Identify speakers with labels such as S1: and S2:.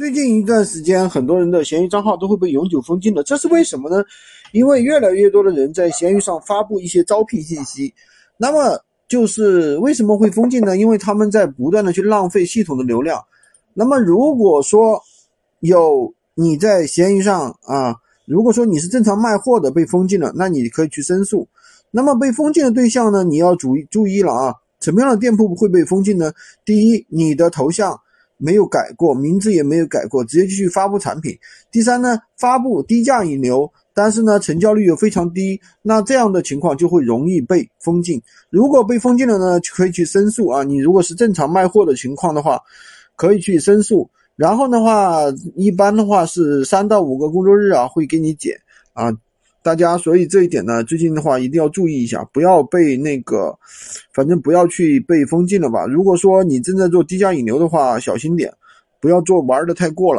S1: 最近一段时间，很多人的闲鱼账号都会被永久封禁了，这是为什么呢？因为越来越多的人在闲鱼上发布一些招聘信息，那么就是为什么会封禁呢？因为他们在不断的去浪费系统的流量。那么如果说有你在闲鱼上啊，如果说你是正常卖货的被封禁了，那你可以去申诉。那么被封禁的对象呢，你要注意注意了啊，什么样的店铺会被封禁呢？第一，你的头像。没有改过，名字也没有改过，直接就去发布产品。第三呢，发布低价引流，但是呢，成交率又非常低，那这样的情况就会容易被封禁。如果被封禁了呢，可以去申诉啊。你如果是正常卖货的情况的话，可以去申诉。然后的话，一般的话是三到五个工作日啊，会给你解啊。大家，所以这一点呢，最近的话一定要注意一下，不要被那个，反正不要去被封禁了吧。如果说你正在做低价引流的话，小心点，不要做玩的太过了。